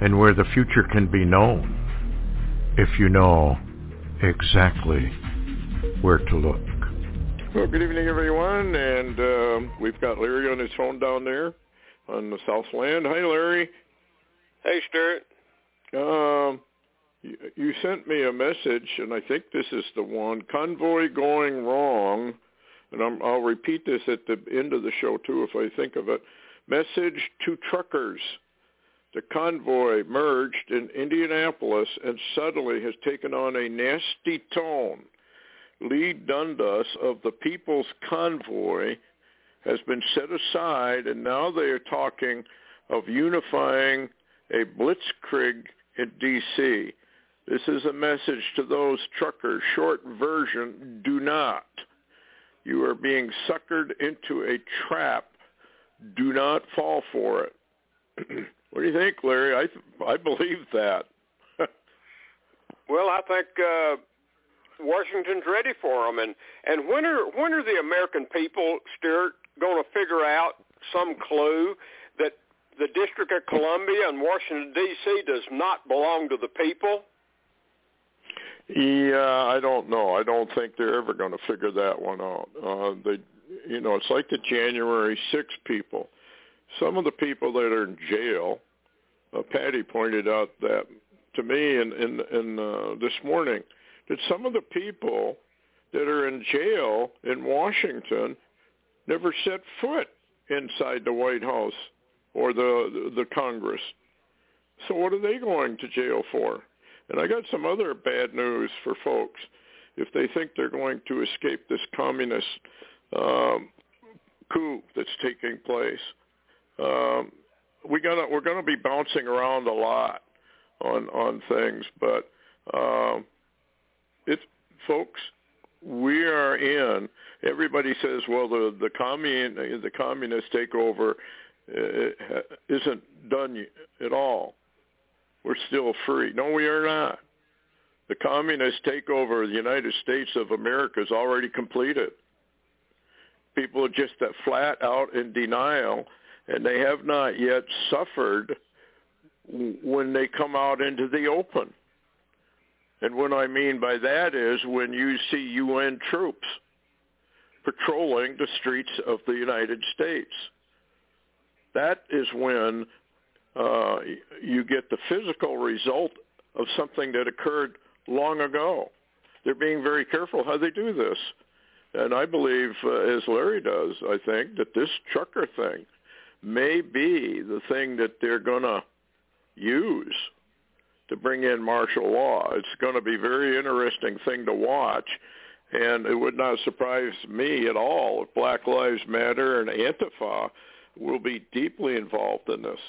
and where the future can be known if you know exactly where to look. Well, good evening, everyone, and uh, we've got Larry on his phone down there on the Southland. Hi, Larry. Hey, Stewart. Um, you, you sent me a message, and I think this is the one. Convoy going wrong, and I'm, I'll repeat this at the end of the show too if I think of it. Message to truckers. The convoy merged in Indianapolis and suddenly has taken on a nasty tone. Lee Dundas of the People's Convoy has been set aside, and now they are talking of unifying a blitzkrieg in D.C. This is a message to those truckers. Short version, do not. You are being suckered into a trap. Do not fall for it. what do you think, Larry? I I believe that. well, I think uh, Washington's ready for them, and and when are when are the American people, Stewart, going to figure out some clue that the District of Columbia and Washington D.C. does not belong to the people? Yeah, I don't know. I don't think they're ever going to figure that one out. Uh, they, you know, it's like the January 6 people. Some of the people that are in jail, uh, Patty pointed out that to me in in, in uh, this morning that some of the people that are in jail in Washington never set foot inside the White House or the the, Congress. So what are they going to jail for? And I got some other bad news for folks. If they think they're going to escape this communist um, coup that's taking place, um, we gonna we're to be bouncing around a lot on on things, but um, it's folks, we are in. Everybody says, well, the the commun the communist takeover uh, isn't done at all. We're still free. No, we are not. The communist takeover of the United States of America is already completed. People are just that flat out in denial, and they have not yet suffered when they come out into the open. And what I mean by that is when you see UN troops patrolling the streets of the United States. That is when uh, you get the physical result of something that occurred long ago. They're being very careful how they do this. And I believe, uh, as Larry does, I think, that this trucker thing may be the thing that they're going to use to bring in martial law. It's going to be a very interesting thing to watch. And it would not surprise me at all if Black Lives Matter and Antifa will be deeply involved in this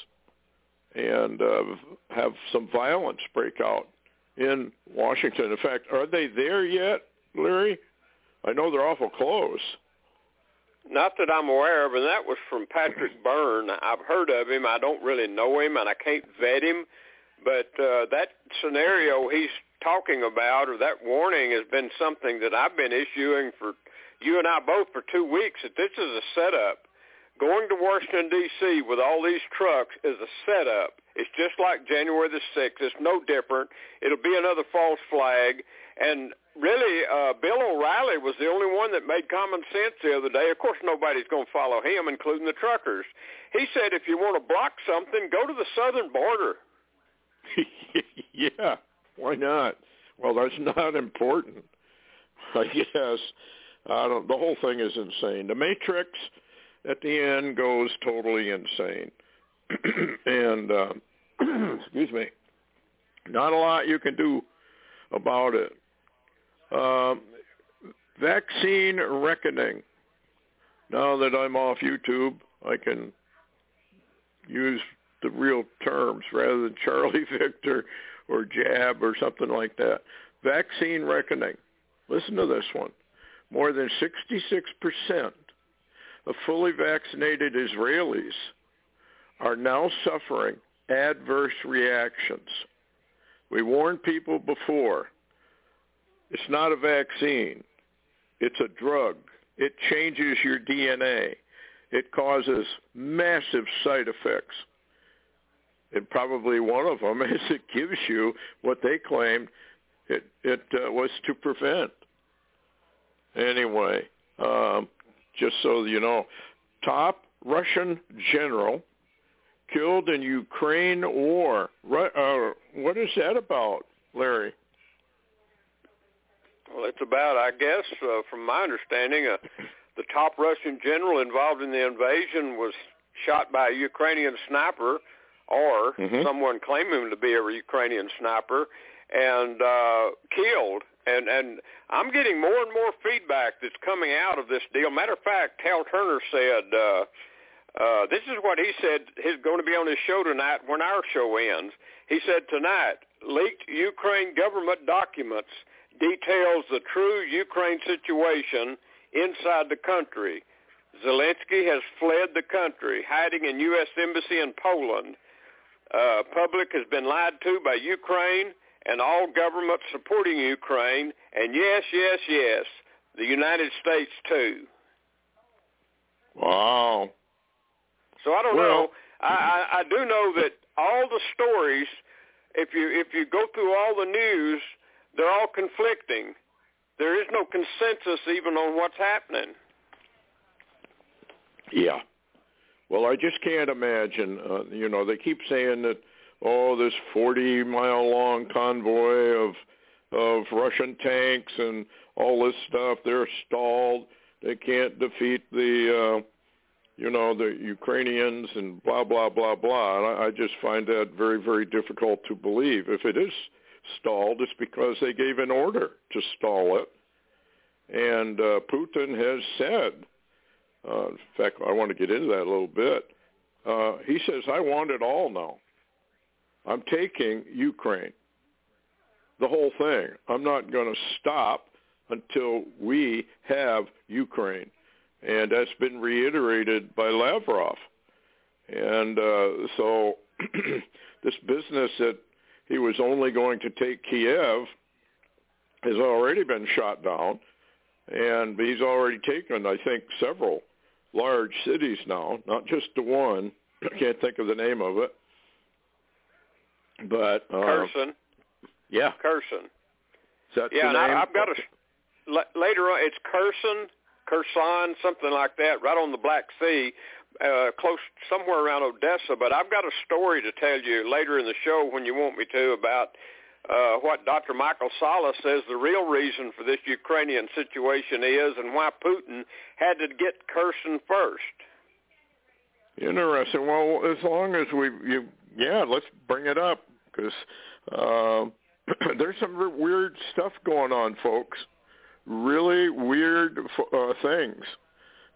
and uh, have some violence break out in Washington. In fact, are they there yet, Larry? I know they're awful close. Not that I'm aware of, and that was from Patrick Byrne. I've heard of him. I don't really know him, and I can't vet him. But uh, that scenario he's talking about, or that warning, has been something that I've been issuing for you and I both for two weeks. That this is a setup going to Washington, D.C. with all these trucks is a setup. It's just like January the 6th. It's no different. It'll be another false flag. And really, uh, Bill O'Reilly was the only one that made common sense the other day. Of course, nobody's going to follow him, including the truckers. He said if you want to block something, go to the southern border. yeah, why not? Well, that's not important. I guess. I don't, the whole thing is insane. The Matrix at the end goes totally insane. and uh, excuse me, not a lot you can do about it. Um, vaccine reckoning. Now that I'm off YouTube, I can use the real terms rather than Charlie Victor or jab or something like that. Vaccine reckoning. Listen to this one. More than 66% of fully vaccinated Israelis are now suffering adverse reactions. We warned people before. It's not a vaccine. It's a drug. It changes your DNA. It causes massive side effects. And probably one of them is it gives you what they claimed it, it uh, was to prevent. Anyway, um, just so you know, top Russian general killed in Ukraine war. Uh, what is that about, Larry? Well, it's about, I guess, uh, from my understanding, uh, the top Russian general involved in the invasion was shot by a Ukrainian sniper or mm-hmm. someone claiming to be a Ukrainian sniper and uh, killed. And and I'm getting more and more feedback that's coming out of this deal. Matter of fact, Hal Turner said uh, uh, this is what he said. He's going to be on his show tonight when our show ends. He said tonight leaked Ukraine government documents details the true Ukraine situation inside the country. Zelensky has fled the country, hiding in U.S. Embassy in Poland. Uh, public has been lied to by Ukraine and all governments supporting Ukraine, and yes, yes, yes, the United States too. Wow. So I don't well, know. I, I, I do know that all the stories, if you if you go through all the news, they're all conflicting. There is no consensus even on what's happening. Yeah. Well, I just can't imagine. Uh, you know, they keep saying that oh, this 40 mile long convoy of of Russian tanks and all this stuff, they're stalled. They can't defeat the uh you know, the Ukrainians and blah blah blah blah. And I, I just find that very very difficult to believe. If it is stalled, it's because they gave an order to stall it. And uh, Putin has said, uh, in fact, I want to get into that a little bit. Uh, he says, I want it all now. I'm taking Ukraine, the whole thing. I'm not going to stop until we have Ukraine. And that's been reiterated by Lavrov. And uh, so this business that he was only going to take Kiev has already been shot down. And he's already taken, I think, several large cities now, not just the one. I can't think of the name of it. But uh, Kherson. Yeah. That yeah, the name? I, I've got a later on. It's Kherson, Kherson, something like that, right on the Black Sea, uh, close somewhere around Odessa. But I've got a story to tell you later in the show when you want me to about uh, what Dr. Michael Salla says the real reason for this Ukrainian situation is and why Putin had to get Kherson first. Interesting. Well, as long as we, you, yeah, let's bring it up because uh, there's some weird stuff going on, folks. Really weird uh, things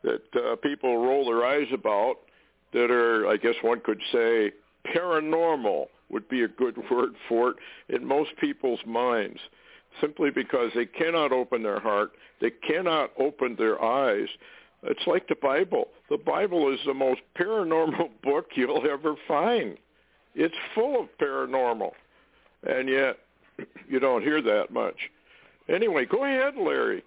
that uh, people roll their eyes about that are, I guess one could say, paranormal would be a good word for it in most people's minds simply because they cannot open their heart, they cannot open their eyes. It's like the Bible. The Bible is the most paranormal book you'll ever find. It's full of paranormal. And yet you don't hear that much. Anyway, go ahead, Larry,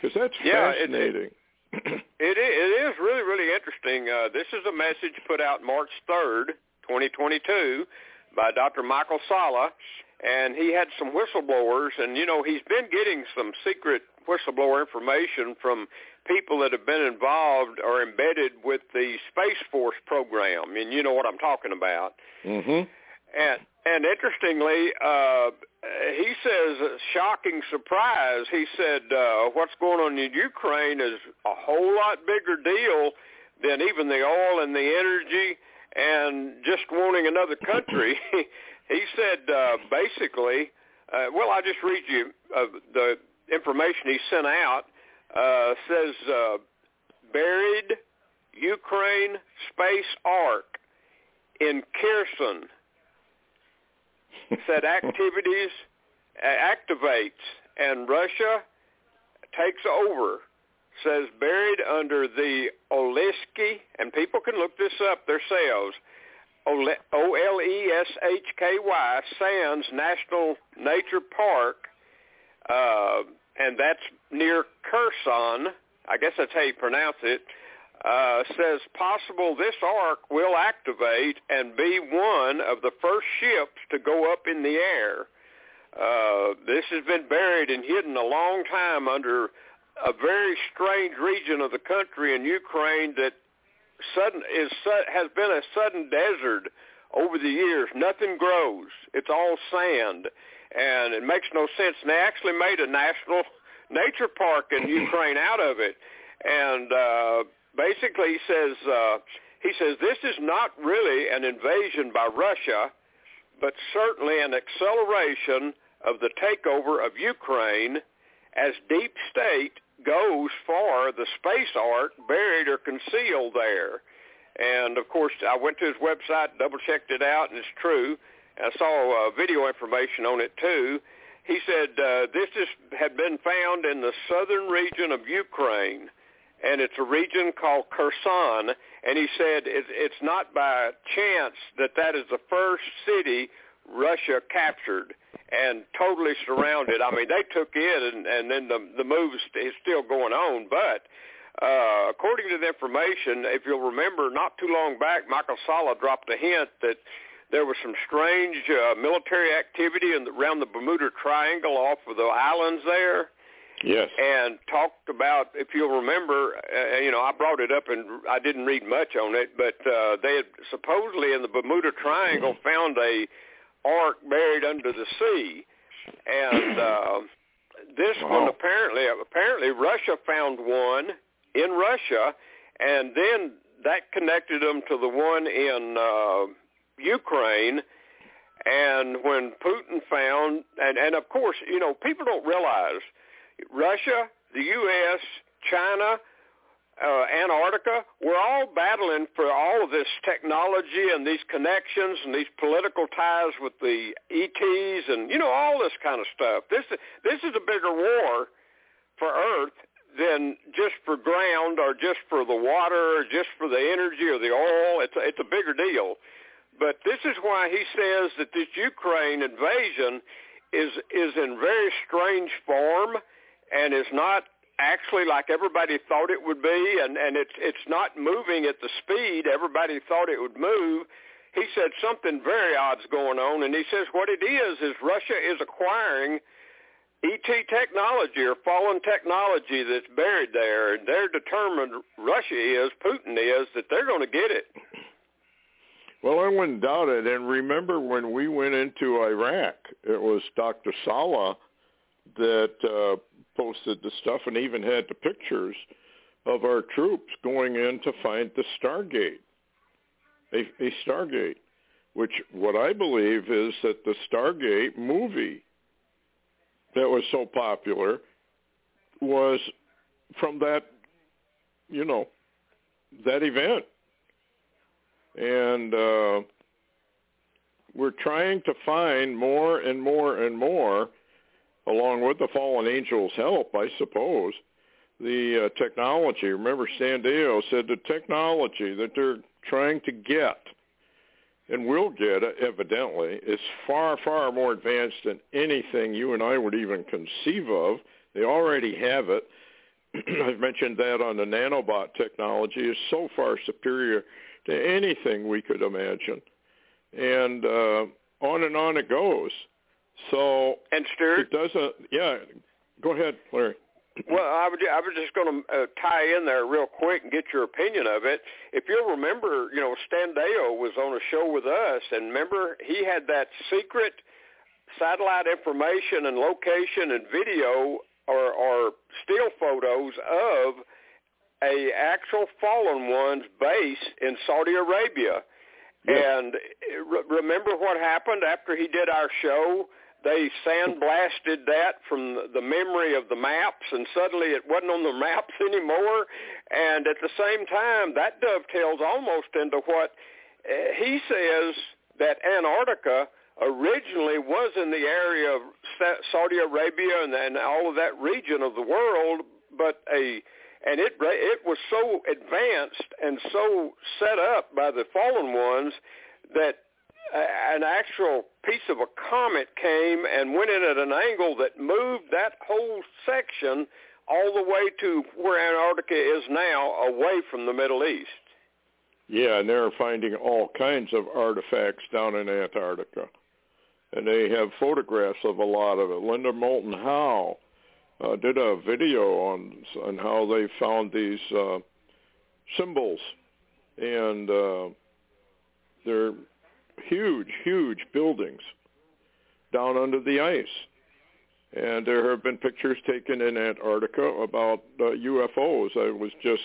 because that's yeah, fascinating. It, it, it is really, really interesting. Uh, this is a message put out March 3rd, 2022 by Dr. Michael Salla, and he had some whistleblowers, and you know he's been getting some secret whistleblower information from people that have been involved or embedded with the Space Force program, and you know what I'm talking about. Mm-hmm. And and interestingly, uh, he says, shocking surprise. He said, uh, what's going on in Ukraine is a whole lot bigger deal than even the oil and the energy and just wanting another country. he said uh, basically, uh, well, I'll just read you uh, the information he sent out. Uh, says uh, buried Ukraine space ark in Kherson. Said activities activates and Russia takes over. Says buried under the Oleshki, and people can look this up themselves. O-L-E-S-H-K-Y Sands National Nature Park, uh, and that's near Kherson. I guess that's how you pronounce it. Uh, says possible this ark will activate and be one of the first ships to go up in the air. Uh, this has been buried and hidden a long time under a very strange region of the country in Ukraine that sudden is has been a sudden desert over the years. Nothing grows. It's all sand, and it makes no sense. And they actually made a national nature park in Ukraine out of it. And uh, basically, he says uh, he says this is not really an invasion by Russia, but certainly an acceleration of the takeover of Ukraine as deep state goes for the space ark buried or concealed there. And of course, I went to his website, double checked it out, and it's true. I saw uh, video information on it too. He said uh, this is, had been found in the southern region of Ukraine, and it's a region called Kherson. And he said it, it's not by chance that that is the first city Russia captured and totally surrounded. I mean, they took it, and, and then the the move is still going on. But uh, according to the information, if you'll remember, not too long back, Michael Salla dropped a hint that there was some strange uh, military activity in the, around the Bermuda Triangle off of the islands there. Yes. And talked about, if you'll remember, uh, you know, I brought it up and I didn't read much on it, but uh, they had supposedly in the Bermuda Triangle found a ark buried under the sea, and uh, this wow. one apparently apparently Russia found one in Russia, and then that connected them to the one in uh, Ukraine. And when Putin found, and, and of course, you know, people don't realize Russia, the U.S., China, uh, Antarctica, we're all battling for all of this technology and these connections and these political ties with the ETs and you know all this kind of stuff. This this is a bigger war for Earth than just for ground or just for the water or just for the energy or the oil. It's a, it's a bigger deal. But this is why he says that this Ukraine invasion is is in very strange form and is not actually like everybody thought it would be, and and it's it's not moving at the speed everybody thought it would move. He said something very odd's going on, and he says what it is is Russia is acquiring ET technology or fallen technology that's buried there, and they're determined Russia is, Putin is, that they're going to get it. Well, I wouldn't doubt it. And remember when we went into Iraq, it was Dr. Salla that uh, posted the stuff and even had the pictures of our troops going in to find the Stargate, a, a Stargate, which what I believe is that the Stargate movie that was so popular was from that, you know, that event. And uh, we're trying to find more and more and more along with the fallen angels' help, I suppose, the uh, technology. Remember, Stan Deyo said the technology that they're trying to get and will get, evidently, is far, far more advanced than anything you and I would even conceive of. They already have it. I've mentioned that on the nanobot technology is so far superior to anything we could imagine. And uh, on and on it goes. So and Stewart, it doesn't. Yeah, go ahead, Larry. Well, I was I was just going to uh, tie in there real quick and get your opinion of it. If you'll remember, you know, Stan Deyo was on a show with us, and remember he had that secret satellite information and location and video or, or still photos of a actual fallen one's base in Saudi Arabia. Yeah. And uh, remember what happened after he did our show? They sandblasted that from the memory of the maps and suddenly it wasn't on the maps anymore. And at the same time that dovetails almost into what eh, he says that Antarctica originally was in the area of Saudi Arabia and, and all of that region of the world, but a and it it was so advanced and so set up by the fallen ones that an actual piece of a comet came and went in at an angle that moved that whole section all the way to where Antarctica is now, away from the Middle East. Yeah, and they're finding all kinds of artifacts down in Antarctica. And they have photographs of a lot of it. Linda Moulton Howe uh, did a video on on how they found these uh, symbols, and uh, they're huge, huge buildings down under the ice. And there have been pictures taken in Antarctica about uh, UFOs. I was just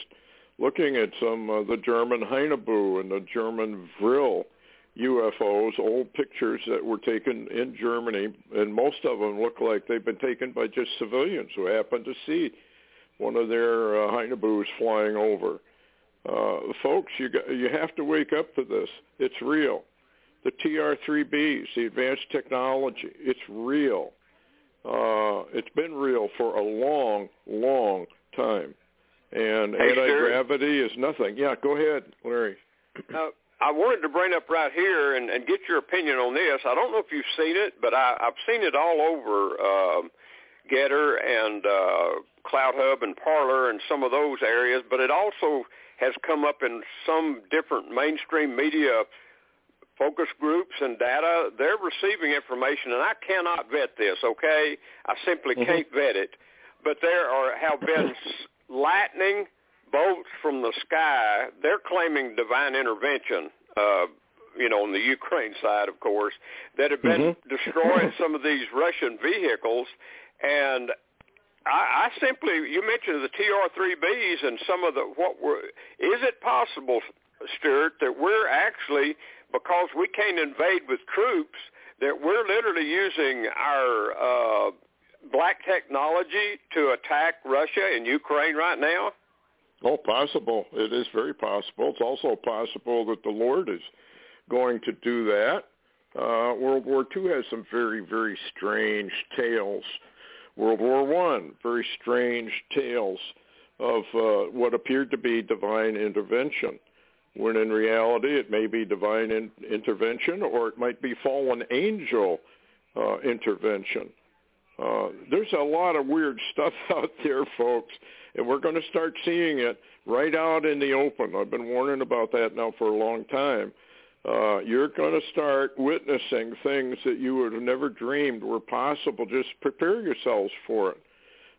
looking at some of the German Haunebu and the German Vril UFOs, old pictures that were taken in Germany, and most of them look like they've been taken by just civilians who happened to see one of their uh, Haunebus flying over. Uh, folks, you got, you have to wake up to this. It's real. The TR-3Bs, the advanced technology, it's real. Uh, it's been real for a long, long time. And hey, anti-gravity is nothing. Yeah, go ahead, Larry. Uh, I wanted to bring up right here and, and get your opinion on this. I don't know if you've seen it, but I, I've seen it all over uh, Gettr and uh, CloutHub and Parler and some of those areas, but it also has come up in some different mainstream media focus groups and data. They're receiving information, and I cannot vet this, okay? I simply mm-hmm. can't vet it. But there are have been lightning bolts from the sky. They're claiming divine intervention. Uh, you know, on the Ukraine side, of course, that have been mm-hmm. destroying some of these Russian vehicles. And I, I simply, you mentioned the TR-3Bs and some of the what were. Is it possible, Stewart, that we're actually because we can't invade with troops, that we're literally using our uh, black technology to attack Russia and Ukraine right now? Oh, possible. It is very possible. It's also possible that the Lord is going to do that. Uh, World War II has some very, very strange tales. World War One, very strange tales of uh, what appeared to be divine intervention, when in reality it may be divine in- intervention or it might be fallen angel uh, intervention. Uh, there's a lot of weird stuff out there, folks, and we're going to start seeing it right out in the open. I've been warning about that now for a long time. Uh, you're going to start witnessing things that you would have never dreamed were possible. Just prepare yourselves for it.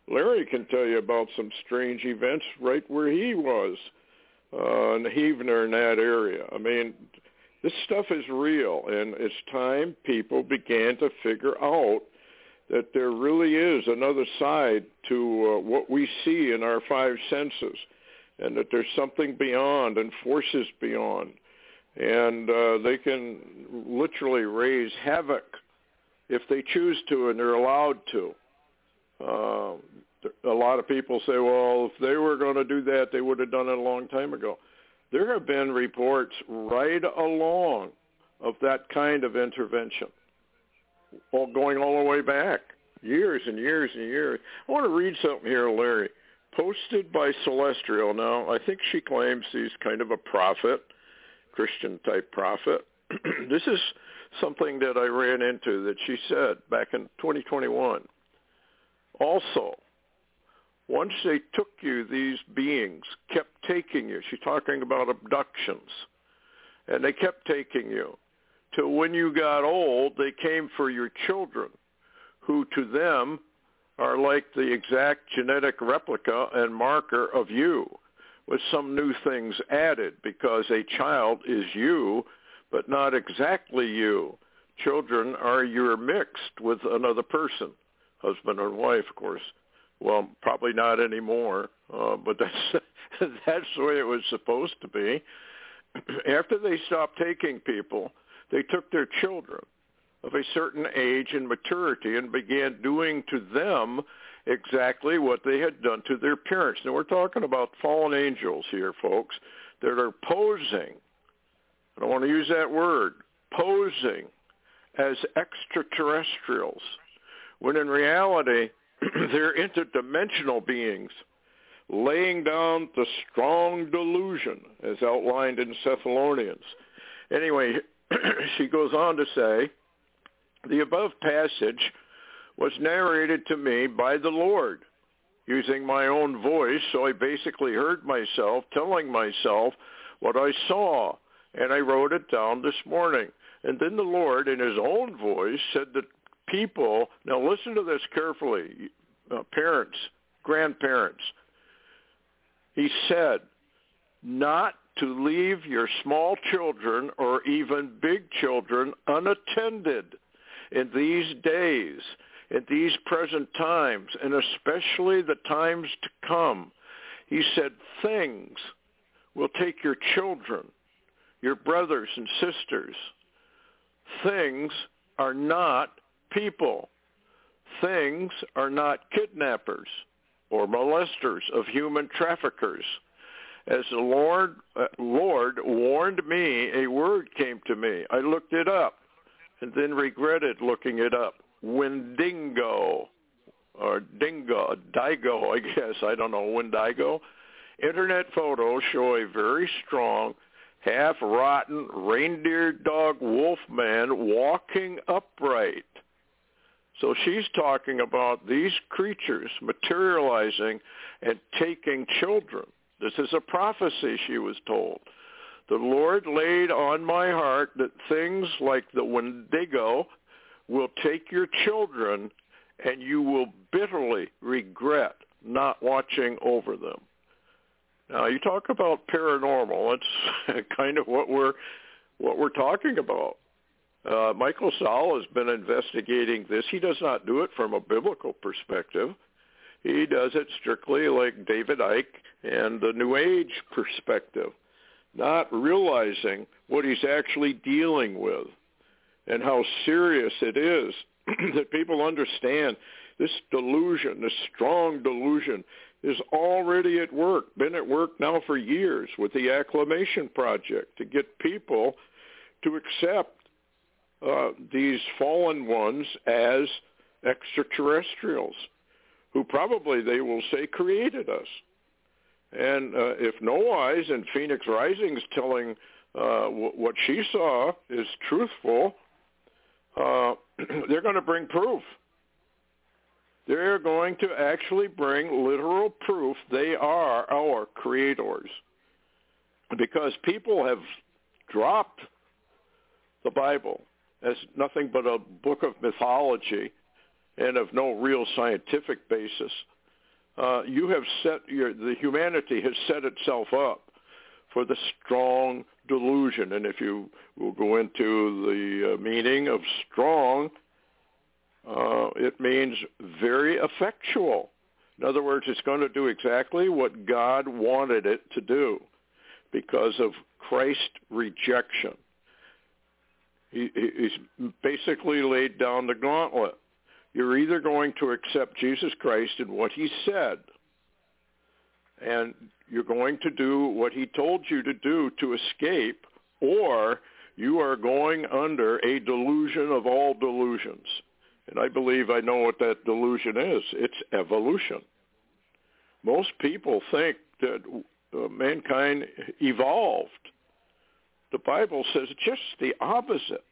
Larry can tell you about some strange events right where he was uh, in Heavener in that area. I mean, this stuff is real, and it's time people began to figure out that there really is another side to uh, what we see in our five senses, and that there's something beyond and forces beyond, and uh, they can literally raise havoc if they choose to, and they're allowed to. Uh, a lot of people say, well, if they were going to do that, they would have done it a long time ago. There have been reports right along of that kind of intervention all going all the way back, years and years and years. I want to read something here, Larry, posted by Celestial. Now, I think she claims she's kind of a prophet, Christian type prophet. this is something that I ran into that she said back in 2021. Also, once they took you, these beings kept taking you. She's talking about abductions. And they kept taking you till when you got old, they came for your children, who to them are like the exact genetic replica and marker of you, with some new things added, because a child is you, but not exactly you. Children are you're mixed with another person, husband and wife, of course. Well, probably not anymore, uh, but that's that's the way it was supposed to be. After they stopped taking people, they took their children of a certain age and maturity and began doing to them exactly what they had done to their parents. Now we're talking about fallen angels here, folks, that are posing I don't want to use that word, posing as extraterrestrials, when in reality they're interdimensional beings laying down the strong delusion as outlined in Thessalonians. Anyway, she goes on to say, the above passage was narrated to me by the Lord using my own voice, so I basically heard myself telling myself what I saw, and I wrote it down this morning. And then the Lord, in his own voice, said that people, now listen to this carefully, uh, parents, grandparents, he said, not to leave your small children or even big children unattended in these days, in these present times, and especially the times to come. He said, things will take your children, your brothers and sisters. Things are not people. Things are not kidnappers or molesters of human traffickers. As the Lord, uh, Lord warned me, a word came to me. I looked it up and then regretted looking it up. Wendigo or dingo, digo, I guess. I don't know, Wendigo. Internet photos show a very strong, half-rotten reindeer dog wolf man walking upright. So she's talking about these creatures materializing and taking children. This is a prophecy, she was told. The Lord laid on my heart that things like the Wendigo will take your children and you will bitterly regret not watching over them. Now you talk about paranormal. That's kind of what we're what we're talking about. Uh, Michael Salla has been investigating this. He does not do it from a biblical perspective. He does it strictly like David Icke and the New Age perspective, not realizing what he's actually dealing with and how serious it is that people understand this delusion, this strong delusion, is already at work, been at work now for years with the Acclimation Project to get people to accept uh, these fallen ones as extraterrestrials who probably they will say created us. And uh, if No Eyes and Phoenix Rising is telling uh, w- what she saw is truthful, uh, they're going to bring proof. They're going to actually bring literal proof they are our creators. Because people have dropped the Bible as nothing but a book of mythology and of no real scientific basis. Uh, you have set your, the humanity has set itself up for the strong delusion. And if you will go into the uh, meaning of strong, uh, it means very effectual. In other words, it's going to do exactly what God wanted it to do because of Christ rejection. He, he's basically laid down the gauntlet. You're either going to accept Jesus Christ and what he said, and you're going to do what he told you to do to escape, or you are going under a delusion of all delusions. And I believe I know what that delusion is. It's evolution. Most people think that uh, mankind evolved the Bible says just the opposite.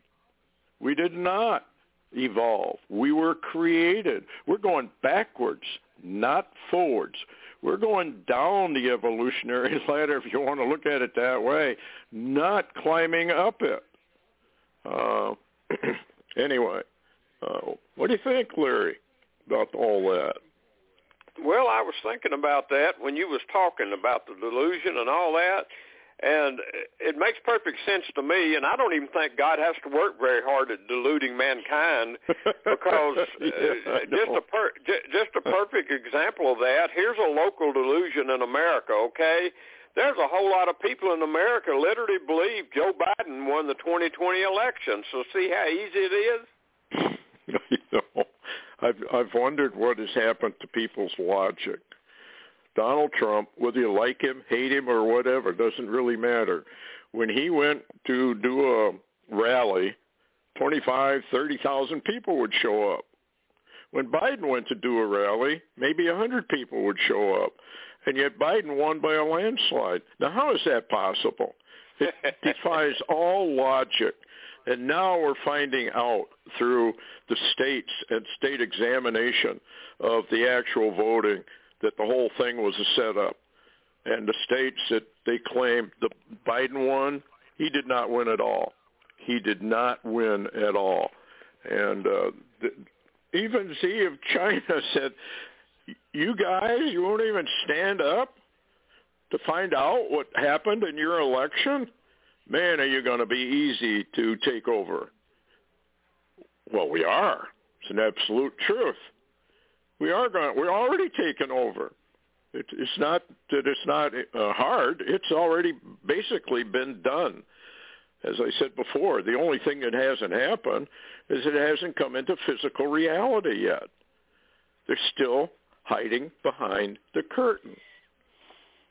We did not evolve. We were created. We're going backwards, not forwards. We're going down the evolutionary ladder, if you want to look at it that way, not climbing up it. Uh, anyway, uh, what do you think, Larry, about all that? Well, I was thinking about that when you was talking about the delusion and all that. And it makes perfect sense to me, and I don't even think God has to work very hard at deluding mankind, because uh, yeah, just a per, just a perfect example of that. Here's a local delusion in America. Okay, there's a whole lot of people in America literally believe Joe Biden won the 2020 election. So see how easy it is. you know, I've I've wondered what has happened to people's logic. Donald Trump, whether you like him, hate him, or whatever, doesn't really matter. when he went to do a rally, 25, 30,000 people would show up. When Biden went to do a rally, maybe 100 people would show up. And yet Biden won by a landslide. Now, how is that possible? It defies all logic. And now we're finding out through the states and state examination of the actual voting that the whole thing was a setup. And the states that they claim the Biden won, he did not win at all. He did not win at all. And uh, the, even Xi of China said, you guys, you won't even stand up to find out what happened in your election? Man, are you going to be easy to take over? Well, we are. It's an absolute truth. We are going. We're already taken over. It, it's not that it's not uh, hard. It's already basically been done. As I said before, the only thing that hasn't happened is it hasn't come into physical reality yet. They're still hiding behind the curtain.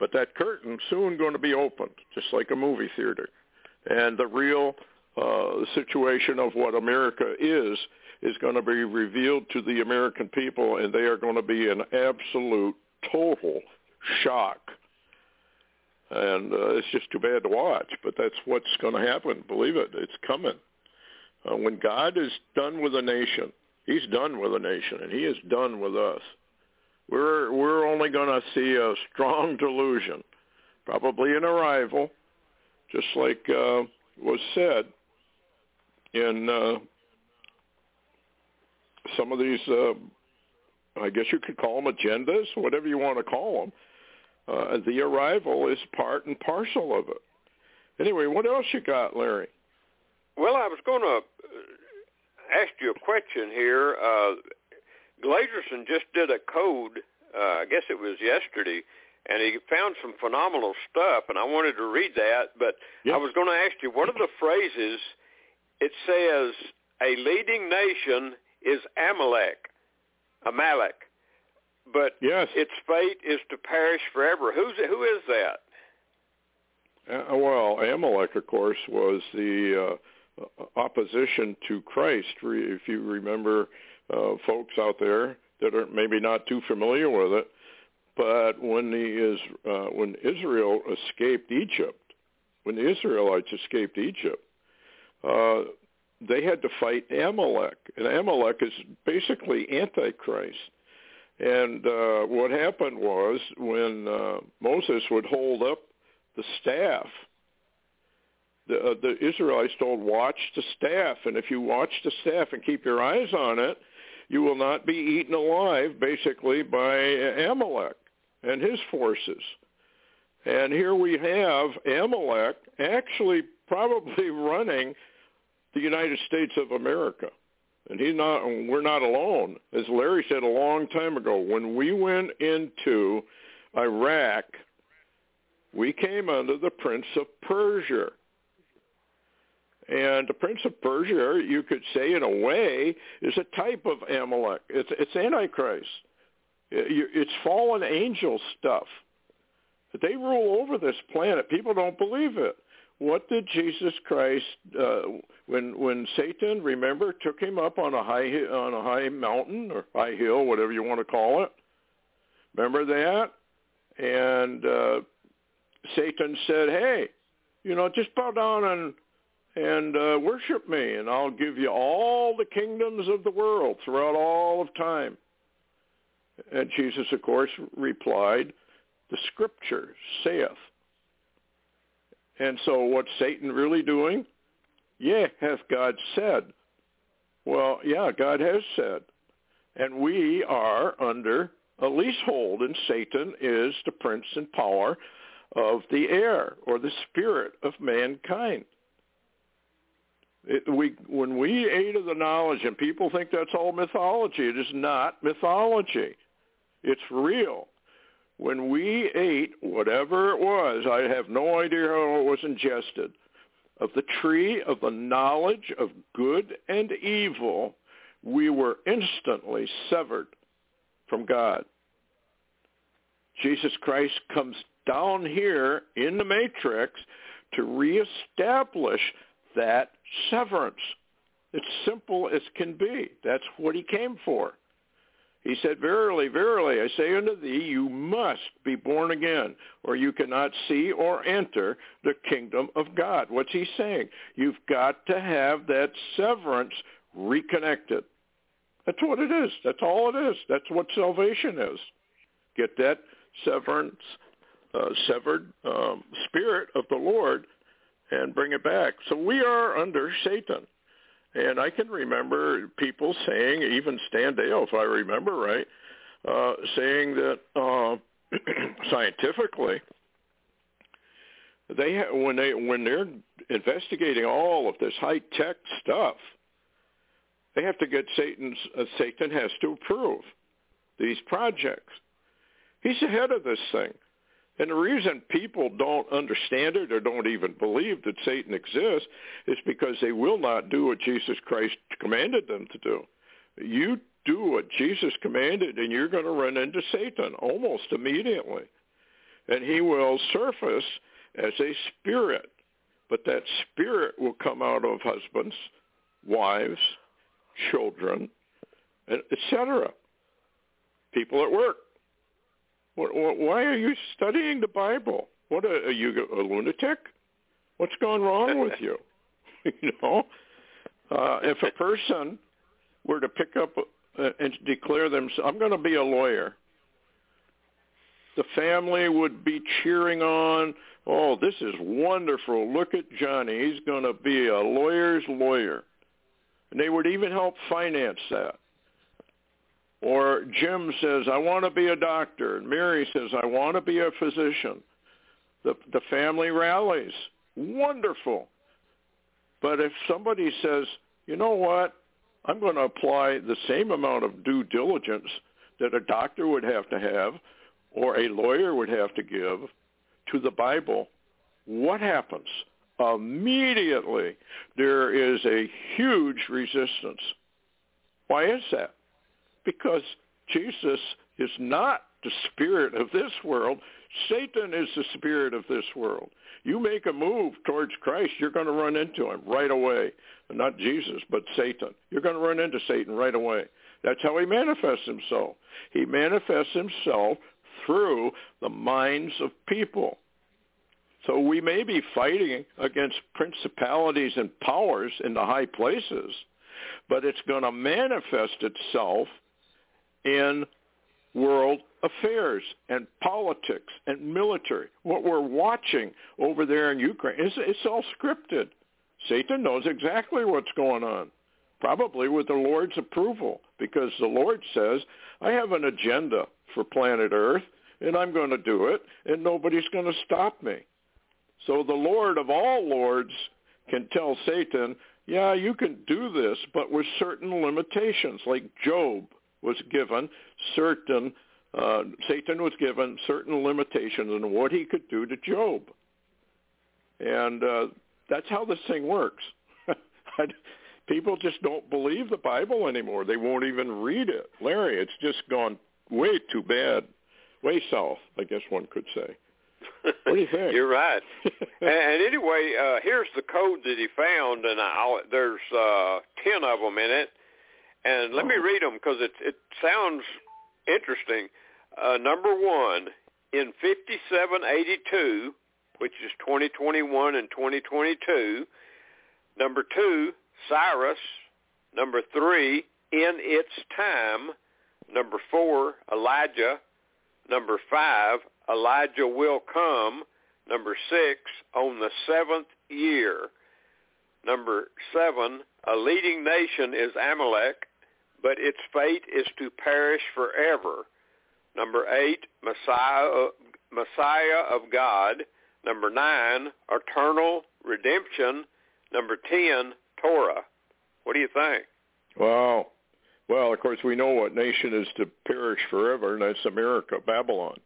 But that curtain soon going to be opened, just like a movie theater. And the real uh, situation of what America is is going to be revealed to the American people, and they are going to be in absolute, total shock. And uh, it's just too bad to watch, but that's what's going to happen. Believe it, it's coming. Uh, when God is done with a nation, He's done with a nation, and He is done with us. We're we're only going to see a strong delusion, probably an arrival, just like uh, was said in uh, some of these, uh, I guess you could call them agendas, whatever you want to call them. Uh, the arrival is part and parcel of it. Anyway, what else you got, Larry? Well, I was going to ask you a question here. Uh, Glazerson just did a code, uh, I guess it was yesterday, and he found some phenomenal stuff, and I wanted to read that, but yep. I was going to ask you, what are the phrases? It says, a leading nation is Amalek, Amalek, but yes. its fate is to perish forever. Who's Who is that? Uh, well, Amalek, of course, was the uh, opposition to Christ. If you remember uh, folks out there that are maybe not too familiar with it, but when the is uh, when Israel escaped Egypt, when the Israelites escaped Egypt, uh, they had to fight Amalek, and Amalek is basically Antichrist. And uh, what happened was when uh, Moses would hold up the staff, the, uh, the Israelites told, watch the staff, and if you watch the staff and keep your eyes on it, you will not be eaten alive, basically, by Amalek and his forces. And here we have Amalek actually probably running the United States of America. And he's not we're not alone. As Larry said a long time ago, when we went into Iraq, we came under the Prince of Persia. And the Prince of Persia, you could say in a way, is a type of Amalek. It's, it's Antichrist. It's fallen angel stuff. They rule over this planet. People don't believe it. What did Jesus Christ, uh, when when Satan, remember, took him up on a high on a high mountain or high hill, whatever you want to call it? Remember that? And uh, Satan said, "Hey, you know, just bow down and and uh, worship me, and I'll give you all the kingdoms of the world throughout all of time." And Jesus, of course, replied, the scripture saith. And so what's Satan really doing? Yeah, hath God said. Well, yeah, God has said. And we are under a leasehold, and Satan is the prince and power of the air or the spirit of mankind. It, we, when we ate of the knowledge, and people think that's all mythology, it is not mythology. It's real. When we ate whatever it was, I have no idea how it was ingested, of the tree of the knowledge of good and evil, we were instantly severed from God. Jesus Christ comes down here in the matrix to reestablish that severance. It's simple as can be. That's what he came for. He said, Verily, verily, I say unto thee, you must be born again, or you cannot see or enter the kingdom of God. What's he saying? You've got to have that severance reconnected. That's what it is. That's all it is. That's what salvation is. Get that severance, uh, severed um, spirit of the Lord and bring it back. So we are under Satan. And I can remember people saying, even Stan Deyo, if I remember right, uh, saying that uh, scientifically, they ha- when they when they're investigating all of this high tech stuff, they have to get Satan's uh, Satan has to approve these projects. He's ahead of this thing. And the reason people don't understand it or don't even believe that Satan exists is because they will not do what Jesus Christ commanded them to do. You do what Jesus commanded and you're going to run into Satan almost immediately. And he will surface as a spirit. But that spirit will come out of husbands, wives, children, etc. People at work. Why are you studying the Bible? What are, are you a lunatic? What's gone wrong with you? you know, uh, if a person were to pick up uh, and declare themselves, I'm going to be a lawyer, the family would be cheering on, oh, this is wonderful. Look at Johnny. He's going to be a lawyer's lawyer. And they would even help finance that. Or Jim says, I want to be a doctor. And Mary says, I want to be a physician. The, the family rallies. Wonderful. But if somebody says, you know what, I'm going to apply the same amount of due diligence that a doctor would have to have or a lawyer would have to give to the Bible, what happens? Immediately there is a huge resistance. Why is that? Because Jesus is not the spirit of this world. Satan is the spirit of this world. You make a move towards Christ, you're going to run into him right away. Not Jesus, but Satan. You're going to run into Satan right away. That's how he manifests himself. He manifests himself through the minds of people. So we may be fighting against principalities and powers in the high places, but it's going to manifest itself in world affairs and politics and military. What we're watching over there in Ukraine, is it's all scripted. Satan knows exactly what's going on, probably with the Lord's approval, because the Lord says, I have an agenda for planet Earth, and I'm going to do it, and nobody's going to stop me. So the Lord of all lords can tell Satan, yeah, you can do this, but with certain limitations, like Job was given certain, uh, Satan was given certain limitations on what he could do to Job. And uh, that's how this thing works. People just don't believe the Bible anymore. They won't even read it. Larry, it's just gone way too bad, way south, I guess one could say. What do you think? You're right. and anyway, uh, here's the code that he found, and I'll, there's uh, ten of them in it. And let me oh. read them because it, it sounds interesting. Uh, number one, in 5782, which is 2021 and 2022. Number two, Cyrus. Number three, in its time. Number four, Elijah. Number five, Elijah will come. Number six, on the seventh year. Number seven, a leading nation is Amalek but its fate is to perish forever. Number eight, Messiah, Messiah of God. Number nine, eternal redemption. Number ten, Torah. What do you think? Wow. Well, of course, we know what nation is to perish forever, and that's America, Babylon.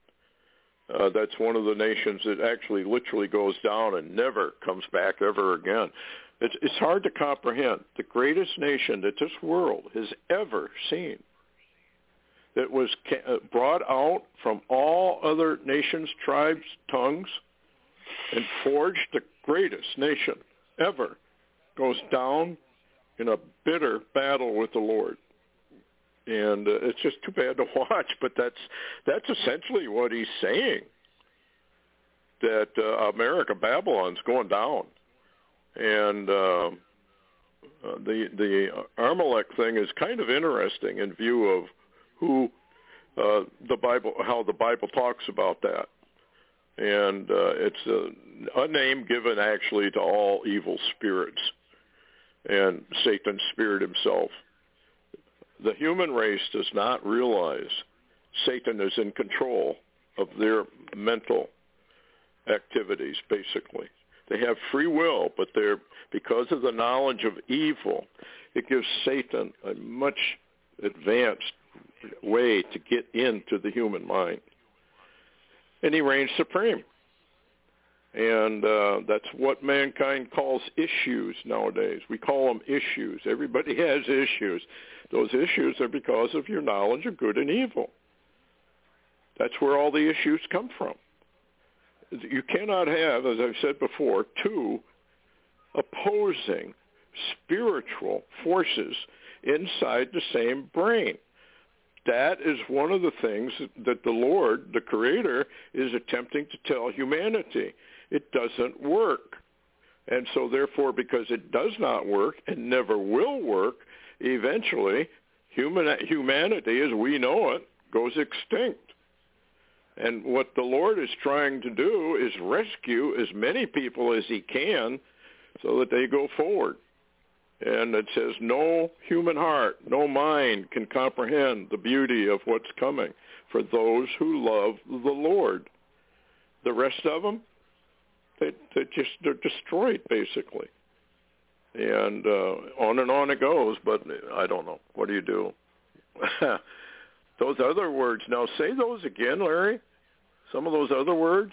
Uh, that's one of the nations that actually literally goes down and never comes back ever again. It's, it's hard to comprehend. The greatest nation that this world has ever seen that was uh, brought out from all other nations, tribes, tongues, and forged the greatest nation ever goes down in a bitter battle with the Lord. And uh, it's just too bad to watch, but that's that's essentially what he's saying. That uh, America, Babylon's going down, and uh, uh, the the Amalek thing is kind of interesting in view of who uh, the Bible, how the Bible talks about that, and uh, it's a, a name given actually to all evil spirits and Satan's spirit himself. The human race does not realize Satan is in control of their mental activities, basically. They have free will, but they're because of the knowledge of evil, it gives Satan a much advanced way to get into the human mind. And he reigns supreme. And uh, that's what mankind calls issues nowadays. We call them issues. Everybody has issues. Those issues are because of your knowledge of good and evil. That's where all the issues come from. You cannot have, as I've said before, two opposing spiritual forces inside the same brain. That is one of the things that the Lord, the Creator, is attempting to tell humanity it doesn't work. And so therefore, because it does not work and never will work, eventually human, humanity as we know it goes extinct. And what the Lord is trying to do is rescue as many people as he can so that they go forward. And it says, no human heart, no mind can comprehend the beauty of what's coming for those who love the Lord. The rest of them, they they just they're destroyed basically, and uh, on and on it goes. But I don't know. What do you do? those other words. Now say those again, Larry. Some of those other words.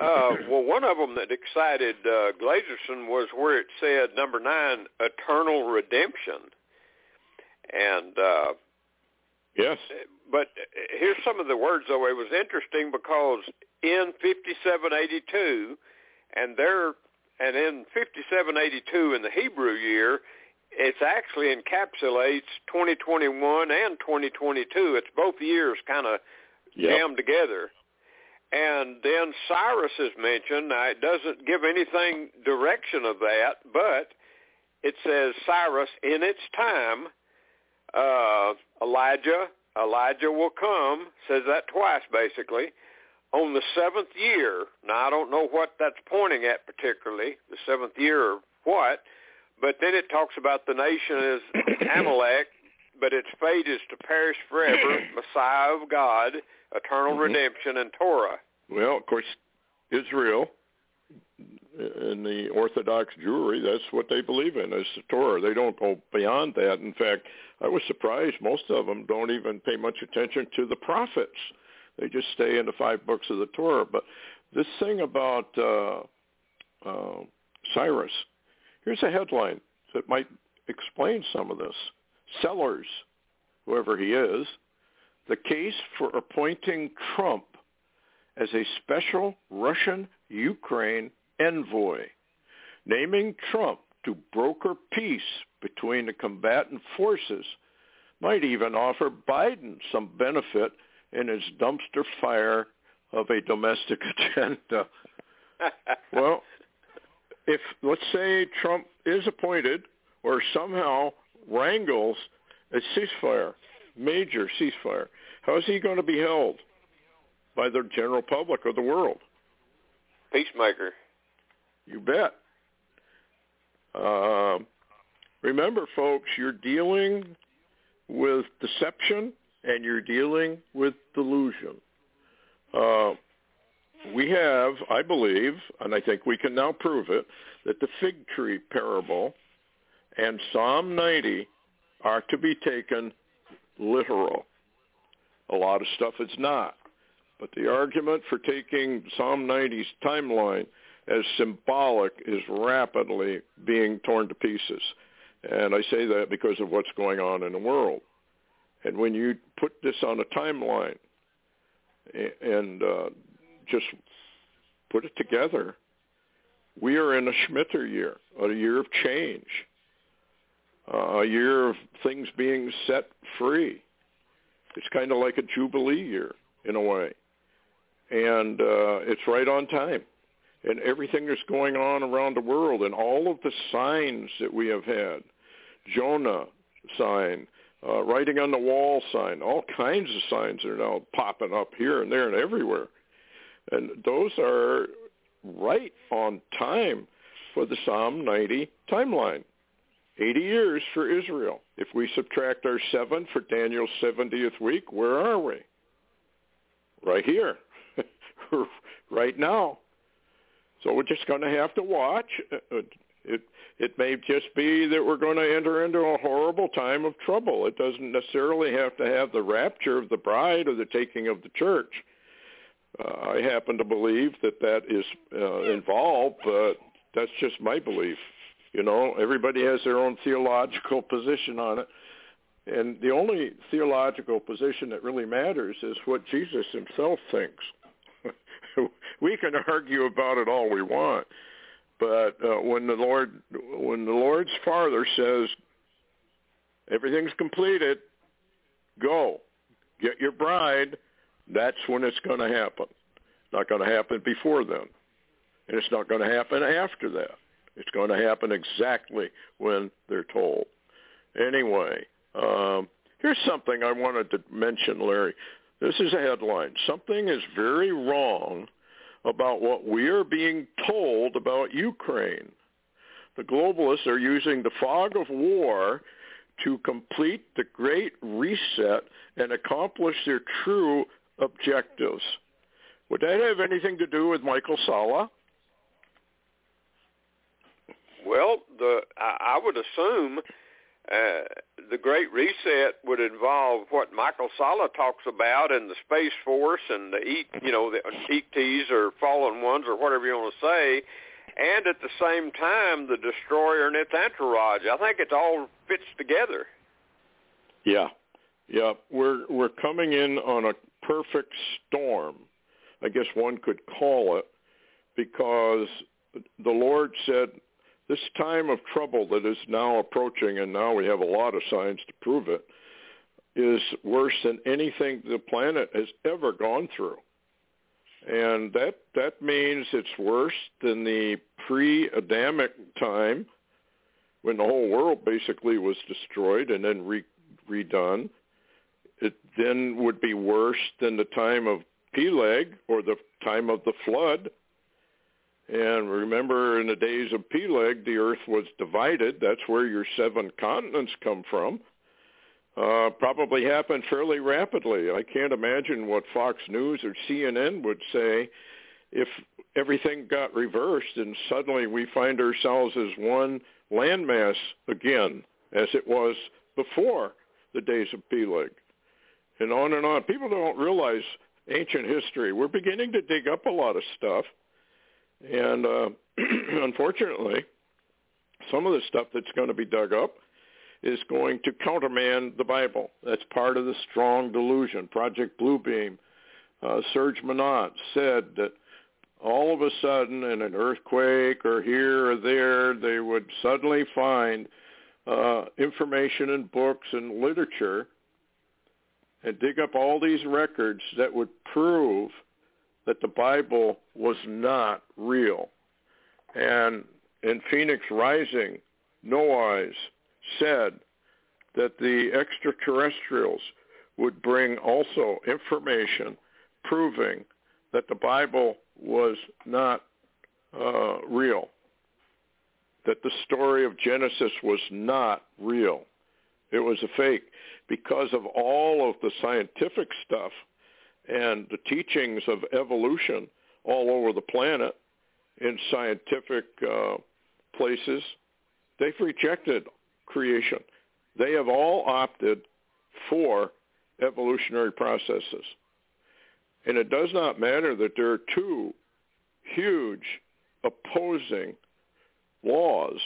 Uh, well, one of them that excited uh, Glazerson was where it said number nine, eternal redemption, and uh, yes. But here's some of the words though. It was interesting because in 5782, and there and in 5782 in the Hebrew year, it's actually encapsulates 2021 and 2022. It's both years kind of yep. jammed together. And then Cyrus is mentioned. Now, it doesn't give anything direction of that, but it says Cyrus in its time, uh, Elijah, Elijah will come, says that twice basically, on the seventh year. Now, I don't know what that's pointing at particularly, the seventh year or what, but then it talks about the nation as Amalek, but its fate is to perish forever, Messiah of God, eternal mm-hmm. redemption, and Torah. Well, of course, Israel in the Orthodox Jewry, that's what they believe in is the Torah. They don't go beyond that. In fact, I was surprised most of them don't even pay much attention to the prophets. They just stay in the five books of the Torah. But this thing about uh, uh, Cyrus, here's a headline that might explain some of this. Sellers, whoever he is, the case for appointing Trump as a special Russian-Ukraine envoy, naming Trump to broker peace between the combatant forces might even offer Biden some benefit in his dumpster fire of a domestic agenda. well, if let's say Trump is appointed or somehow wrangles a ceasefire, major ceasefire, how is he going to be held by the general public of the world? Peacemaker. You bet. Uh, remember, folks, you're dealing with deception and you're dealing with delusion. Uh, we have, I believe, and I think we can now prove it, that the fig tree parable and Psalm 90 are to be taken literal. A lot of stuff is not. But the argument for taking Psalm 90's timeline as symbolic is rapidly being torn to pieces. And I say that because of what's going on in the world. And when you put this on a timeline and uh, just put it together. We are in a Shemitah year, a year of change, uh, a year of things being set free. It's kind of like a Jubilee year in a way. And uh, it's right on time. And everything that's going on around the world and all of the signs that we have had, Jonah sign, uh, writing on the wall sign, all kinds of signs are now popping up here and there and everywhere. And those are right on time for the Psalm 90 timeline. 80 years for Israel. If we subtract our seven for Daniel's 70th week, where are we? Right here, right now. So we're just going to have to watch. It it may just be that we're going to enter into a horrible time of trouble. It doesn't necessarily have to have the rapture of the bride or the taking of the church. Uh, I happen to believe that that is uh, involved, but that's just my belief. You know, everybody has their own theological position on it. And the only theological position that really matters is what Jesus himself thinks. we can argue about it all we want, but uh, when the Lord, when the Lord's Father says everything's completed, go get your bride. That's when it's going to happen. Not going to happen before then, and it's not going to happen after that. It's going to happen exactly when they're told. Anyway, um, here's something I wanted to mention, Larry. This is a headline. Something is very wrong about what we are being told about Ukraine. The globalists are using the fog of war to complete the great reset and accomplish their true objectives. Would that have anything to do with Michael Salla? Well, the I, I would assume uh, the Great Reset would involve what Michael Salla talks about in the Space Force and the eat, you know, the ETs or fallen ones or whatever you want to say, and at the same time the destroyer and its entourage. I think it all fits together. Yeah, yeah, we're we're coming in on a perfect storm. I guess one could call it because the Lord said this time of trouble that is now approaching, and now we have a lot of signs to prove it, is worse than anything the planet has ever gone through. And that that means it's worse than the pre-Adamic time when the whole world basically was destroyed and then re- redone. Then would be worse than the time of Peleg or the time of the flood and remember, in the days of Peleg, the earth was divided. That's where your seven continents come from. Uh, probably happened fairly rapidly. I can't imagine what Fox News or CNN would say if everything got reversed and suddenly we find ourselves as one landmass again, as it was before the days of Peleg. And on and on. People don't realize ancient history. We're beginning to dig up a lot of stuff and uh, unfortunately, some of the stuff that's going to be dug up is going to countermand the Bible. That's part of the strong delusion. Project Bluebeam, uh, Serge Monast said that all of a sudden in an earthquake or here or there, they would suddenly find uh, information in books and literature and dig up all these records that would prove that the Bible was not real. And in Phoenix Rising, Noyes said that the extraterrestrials would bring also information proving that the Bible was not uh, real, that the story of Genesis was not real. It was a fake because of all of the scientific stuff and the teachings of evolution all over the planet in scientific uh, places, they've rejected creation. They have all opted for evolutionary processes. And it does not matter that there are two huge opposing laws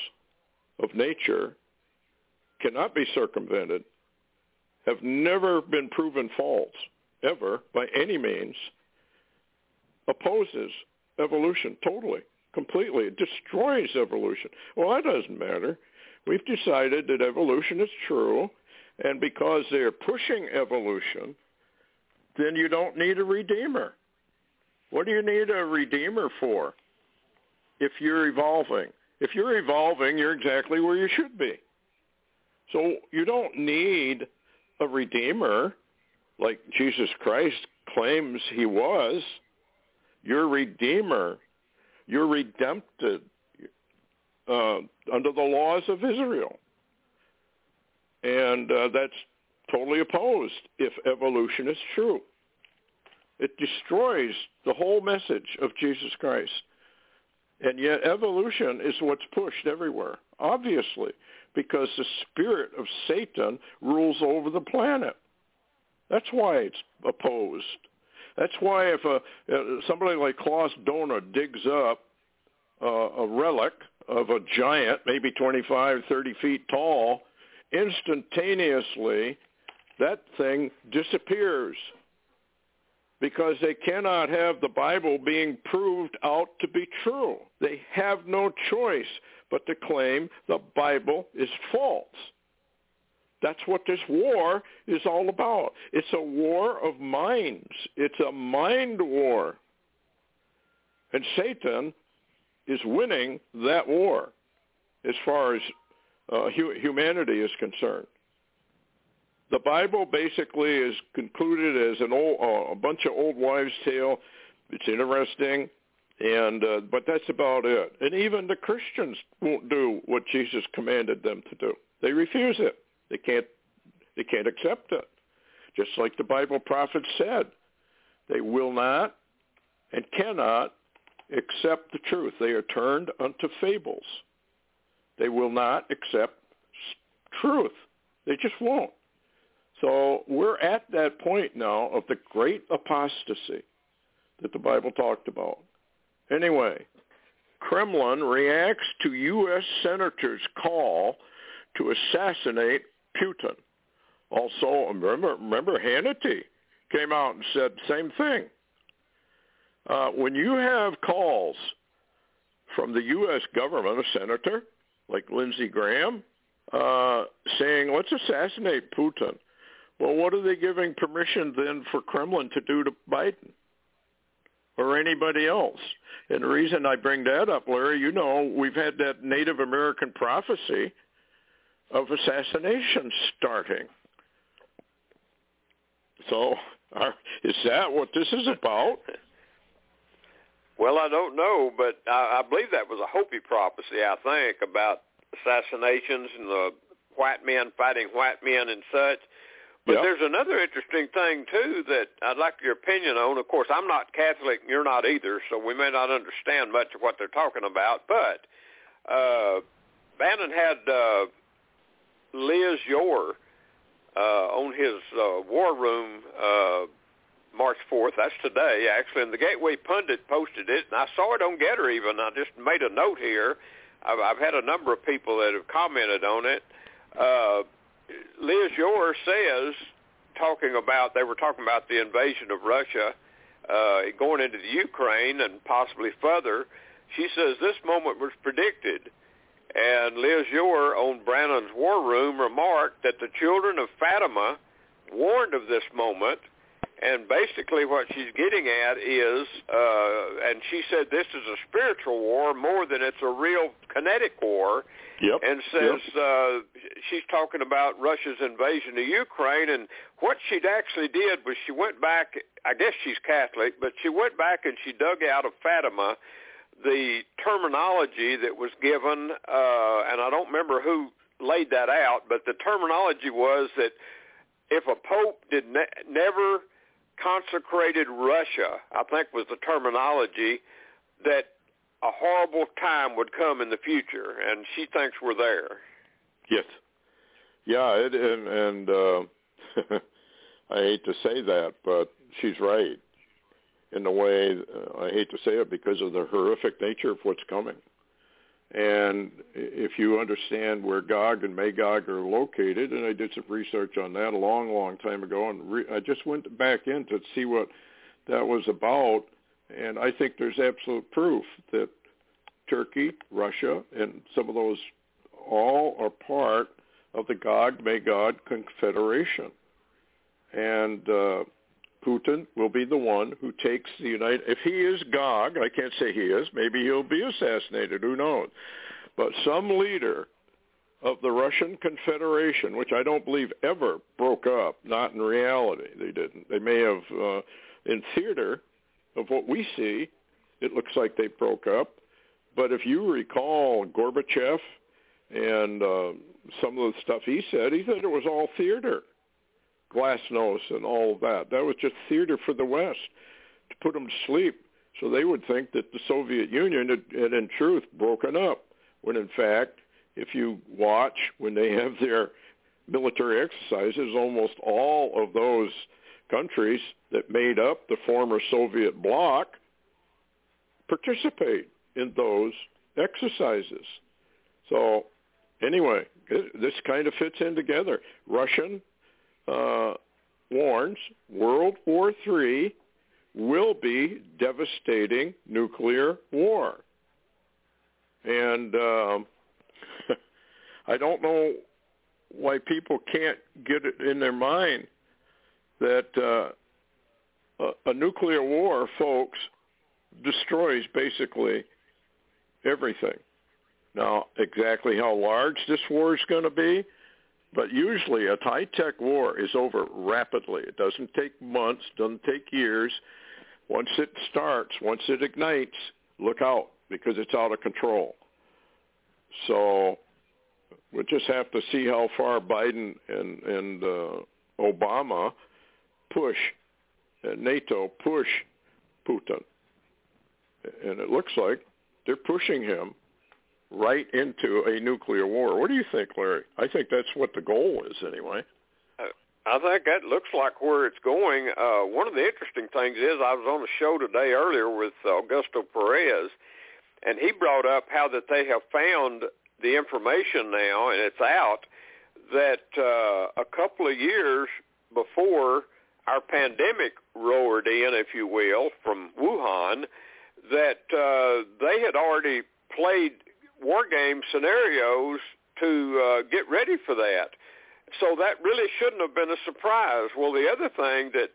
of nature cannot be circumvented, have never been proven false ever by any means opposes evolution totally, completely. It destroys evolution. Well, that doesn't matter. We've decided that evolution is true, and because they're pushing evolution, then you don't need a redeemer. What do you need a redeemer for if you're evolving? If you're evolving, you're exactly where you should be. So you don't need a redeemer like Jesus Christ claims he was. You're redeemer. You're redempted uh, under the laws of Israel. And uh, that's totally opposed if evolution is true. It destroys the whole message of Jesus Christ. And yet evolution is what's pushed everywhere, obviously, because the spirit of Satan rules over the planet. That's why it's opposed. That's why if a, uh, somebody like Klaus Dona digs up uh, a relic of a giant, maybe 25, 30 feet tall, instantaneously that thing disappears because they cannot have the Bible being proved out to be true. They have no choice but to claim the Bible is false. That's what this war is all about. It's a war of minds. It's a mind war. And Satan is winning that war as far as uh, hu- humanity is concerned. The Bible basically is concluded as an old, uh, a bunch of old wives' tale. It's interesting, and uh, but that's about it. And even the Christians won't do what Jesus commanded them to do. They refuse it. They can't. They can't accept it. Just like the Bible prophets said, they will not and cannot accept the truth. They are turned unto fables. They will not accept truth. They just won't. So we're at that point now of the great apostasy that the Bible talked about. Anyway, Kremlin reacts to U.S. senators' call to assassinate Putin. Also, remember, remember Hannity came out and said the same thing. Uh, when you have calls from the U.S. government, a senator like Lindsey Graham, uh, saying, let's assassinate Putin, well, what are they giving permission then for Kremlin to do to Biden or anybody else? And the reason I bring that up, Larry, you know, we've had that Native American prophecy of assassination starting. So are, is that what this is about? Well, I don't know, but I, I believe that was a Hopi prophecy, I think, about assassinations and the white men fighting white men and such. But yep. there's another interesting thing too that I'd like your opinion on. Of course, I'm not Catholic, and you're not either, so we may not understand much of what they're talking about. But uh, Bannon had uh, Liz Yore uh, on his uh, war room uh, March 4th. That's today, actually. And the Gateway Pundit posted it, and I saw it on Gettr even. I just made a note here. I've, I've had a number of people that have commented on it. Uh, Liz Yore says, talking about, they were talking about the invasion of Russia uh, going into the Ukraine and possibly further. She says this moment was predicted. And Liz Yore on Bannon's War Room remarked that the children of Fatima warned of this moment – and basically what she's getting at is, uh, and she said this is a spiritual war more than it's a real kinetic war. Yep. And says yep. uh, she's talking about Russia's invasion of Ukraine, and what she actually did was she went back. I guess she's Catholic, but she went back and she dug out of Fatima the terminology that was given, uh, and I don't remember who laid that out, but the terminology was that if a pope did ne- never consecrated Russia, I think was the terminology, that a horrible time would come in the future, and she thinks we're there. Yes. Yeah, it, and, and uh, I hate to say that, but she's right in the way, uh, I hate to say it because of the horrific nature of what's coming. And if you understand where Gog and Magog are located, and I did some research on that a long, long time ago, and re- I just went back in to see what that was about. And I think there's absolute proof that Turkey, Russia, and some of those all are part of the Gog Magog Confederation. And uh, Putin will be the one who takes the United. If he is Gog, I can't say he is. Maybe he'll be assassinated. Who knows? But some leader of the Russian Confederation, which I don't believe ever broke up, not in reality, they didn't. They may have uh, in theater of what we see, it looks like they broke up. But if you recall Gorbachev and uh, some of the stuff he said, he said it was all theater, glasnost and all that. That was just theater for the West to put them to sleep, so they would think that the Soviet Union had, had in truth broken up, when in fact, if you watch when they have their military exercises, almost all of those countries that made up the former Soviet bloc participate in those exercises. So anyway, this kind of fits in together. Russian uh, warns World War III will be devastating nuclear war. And um, I don't know why people can't get it in their mind that uh, a, a nuclear war, folks, destroys basically everything. Now, exactly how large this war is going to be, but usually a high-tech war is over rapidly. It doesn't take months, doesn't take years. Once it starts, once it ignites, look out because it's out of control. So we'll just have to see how far Biden and, and uh, Obama push, uh, NATO push Putin. And it looks like they're pushing him right into a nuclear war. What do you think, Larry? I think that's what the goal is anyway. I think that looks like where it's going. Uh, one of the interesting things is I was on a show today earlier with Augusto Perez, and he brought up how that they have found the information now, and it's out, that uh, a couple of years before our pandemic roared in, if you will, from Wuhan, that uh, they had already played war game scenarios to uh, get ready for that. So that really shouldn't have been a surprise. Well, the other thing that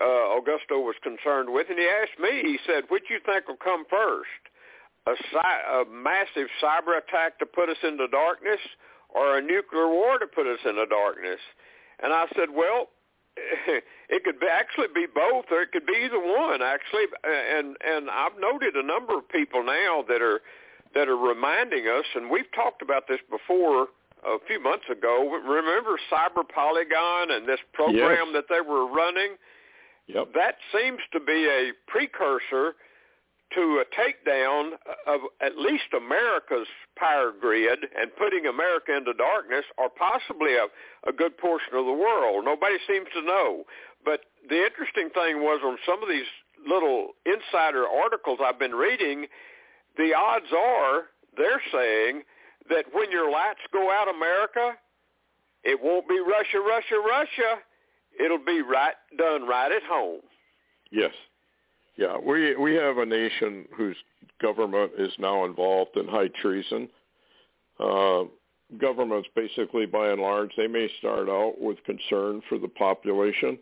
uh, Augusto was concerned with, and he asked me, he said, which you think will come first? A, a massive cyber attack to put us into darkness or a nuclear war to put us into darkness? And I said, well, it could be actually be both, or it could be either one. Actually, and and I've noted a number of people now that are that are reminding us, and we've talked about this before a few months ago. Remember Cyber Polygon and this program yes. that they were running? Yep. That seems to be a precursor to a takedown of at least America's power grid and putting America into darkness or possibly a, a good portion of the world. Nobody seems to know. But the interesting thing was on some of these little insider articles I've been reading, the odds are they're saying that when your lights go out, America, it won't be Russia, Russia, Russia. It'll be right done right at home. Yes. Yeah, we we have a nation whose government is now involved in high treason. Uh, governments, basically, by and large, they may start out with concern for the population,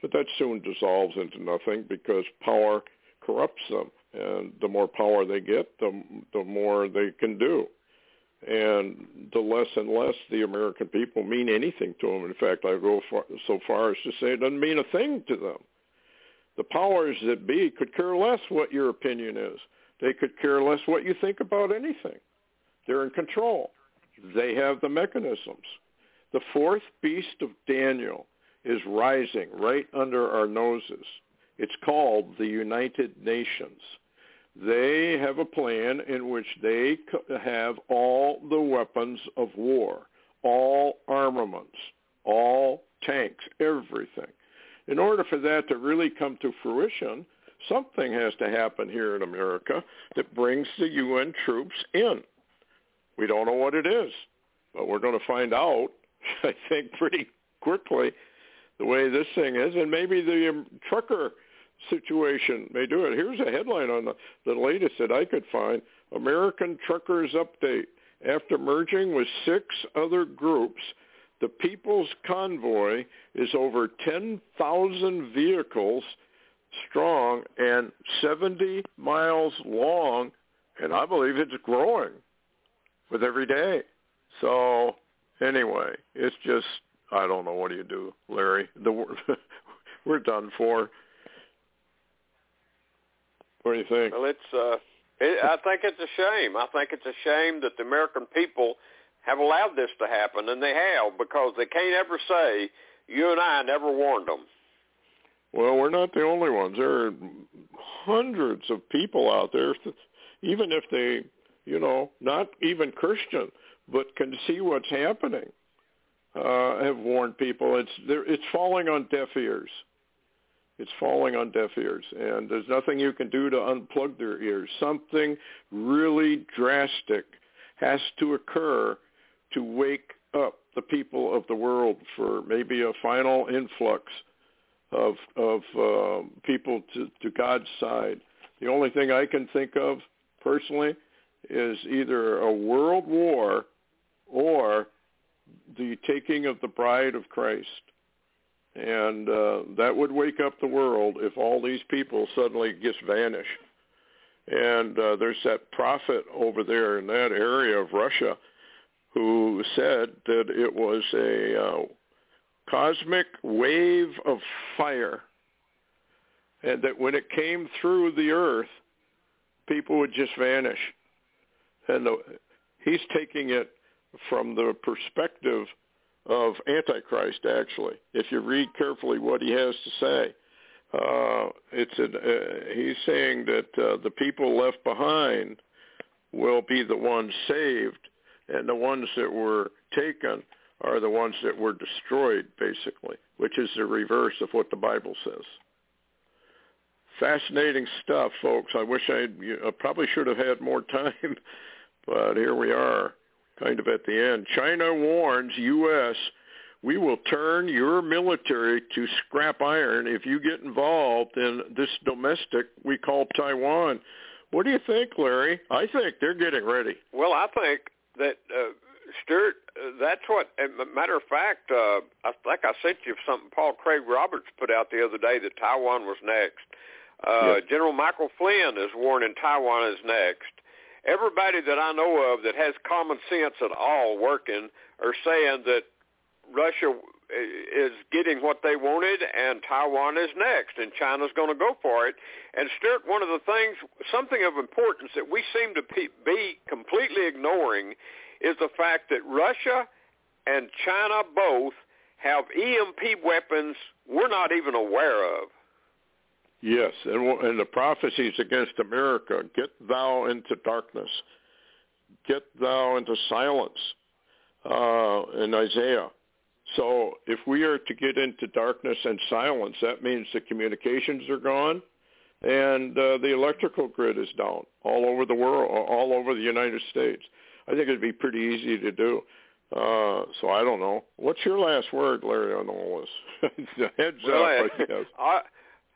but that soon dissolves into nothing because power corrupts them, and the more power they get, the the more they can do, and the less and less the American people mean anything to them. In fact, I go far, so far as to say it doesn't mean a thing to them the powers that be could care less what your opinion is. They could care less what you think about anything. They're in control. They have the mechanisms. The fourth beast of Daniel is rising right under our noses. It's called the United Nations. They have a plan in which they have all the weapons of war, all armaments, all tanks, everything in order for that to really come to fruition, something has to happen here in America that brings the UN troops in. We don't know what it is, but we're going to find out, I think, pretty quickly the way this thing is. And maybe the um, trucker situation may do it. Here's a headline on the, the latest that I could find. American Truckers Update. After merging with six other groups, the People's Convoy is over 10,000 vehicles strong and 70 miles long, and I believe it's growing with every day. So anyway, it's just I don't know what do you do, Larry. The we're done for. What do you think? Well, it's. Uh, it, I think it's a shame. I think it's a shame that the American people have allowed this to happen, and they have because they can't ever say you and I never warned them. Well, we're not the only ones. There are hundreds of people out there, even if they, you know, not even Christian, but can see what's happening. Uh, have warned people. It's it's falling on deaf ears. It's falling on deaf ears, and there's nothing you can do to unplug their ears. Something really drastic has to occur to wake up the people of the world for maybe a final influx of of uh, people to, to God's side. The only thing I can think of personally is either a world war or the taking of the bride of Christ. And uh, that would wake up the world if all these people suddenly just vanish. And uh, there's that prophet over there in that area of Russia who said that it was a uh, cosmic wave of fire and that when it came through the earth, people would just vanish. And the, he's taking it from the perspective of Antichrist, actually. If you read carefully what he has to say, uh, it's an, uh, he's saying that uh, the people left behind will be the ones saved, and the ones that were taken are the ones that were destroyed, basically, which is the reverse of what the Bible says. Fascinating stuff, folks. I wish I probably should have had more time, but here we are kind of at the end. China warns U.S. we will turn your military to scrap iron if you get involved in this domestic we call Taiwan. What do you think, Larry? I think they're getting ready. Well, I think that uh, Stewart, uh, that's what. matter of fact, uh, I think I sent you something Paul Craig Roberts put out the other day that Taiwan was next. Uh, yes. General Michael Flynn is warning Taiwan is next everybody that I know of that has common sense at all working are saying that Russia is getting what they wanted and Taiwan is next and China's going to go for it. And Stewart, one of the things, something of importance that we seem to be completely ignoring is the fact that Russia and China both have EMP weapons we're not even aware of. Yes, and, and the prophecies against America, get thou into darkness, get thou into silence uh, in Isaiah. So if we are to get into darkness and silence, that means the communications are gone and uh, the electrical grid is down all over the world, all over the United States. I think it'd be pretty easy to do. Uh, so I don't know. What's your last word, Larry, on all this? Heads well, up, I guess. I,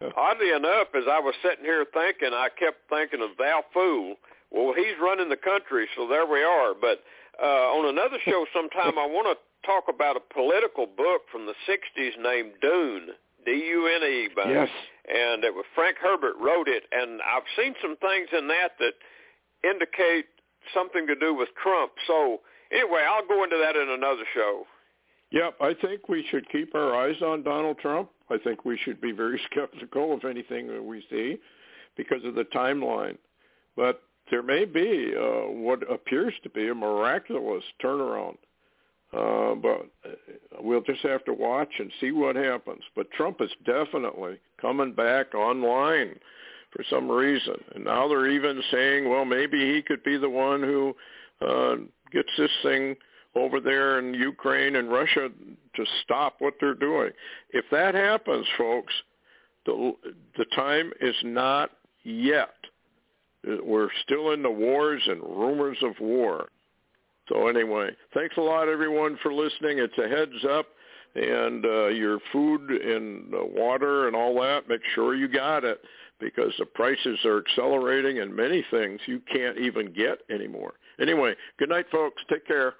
Oddly enough, as I was sitting here thinking, I kept thinking of Thou Fool. Well, he's running the country, so there we are. But uh, on another show sometime, I want to talk about a political book from the 60s named Dune, D-U-N-E. By, yes. And it was Frank Herbert wrote it, and I've seen some things in that that indicate something to do with Trump. So anyway, I'll go into that in another show. Yep, I think we should keep our eyes on Donald Trump. I think we should be very skeptical of anything that we see because of the timeline. But there may be uh, what appears to be a miraculous turnaround. Uh, but uh, we'll just have to watch and see what happens. But Trump is definitely coming back online for some reason. And now they're even saying, well, maybe he could be the one who uh, gets this thing over there in Ukraine and Russia to stop what they're doing. If that happens, folks, the the time is not yet. We're still in the wars and rumors of war. So anyway, thanks a lot everyone for listening. It's a heads up. and uh, your food and uh, water and all that, make sure you got it because the prices are accelerating and many things you can't even get anymore. Anyway, good night, folks. Take care.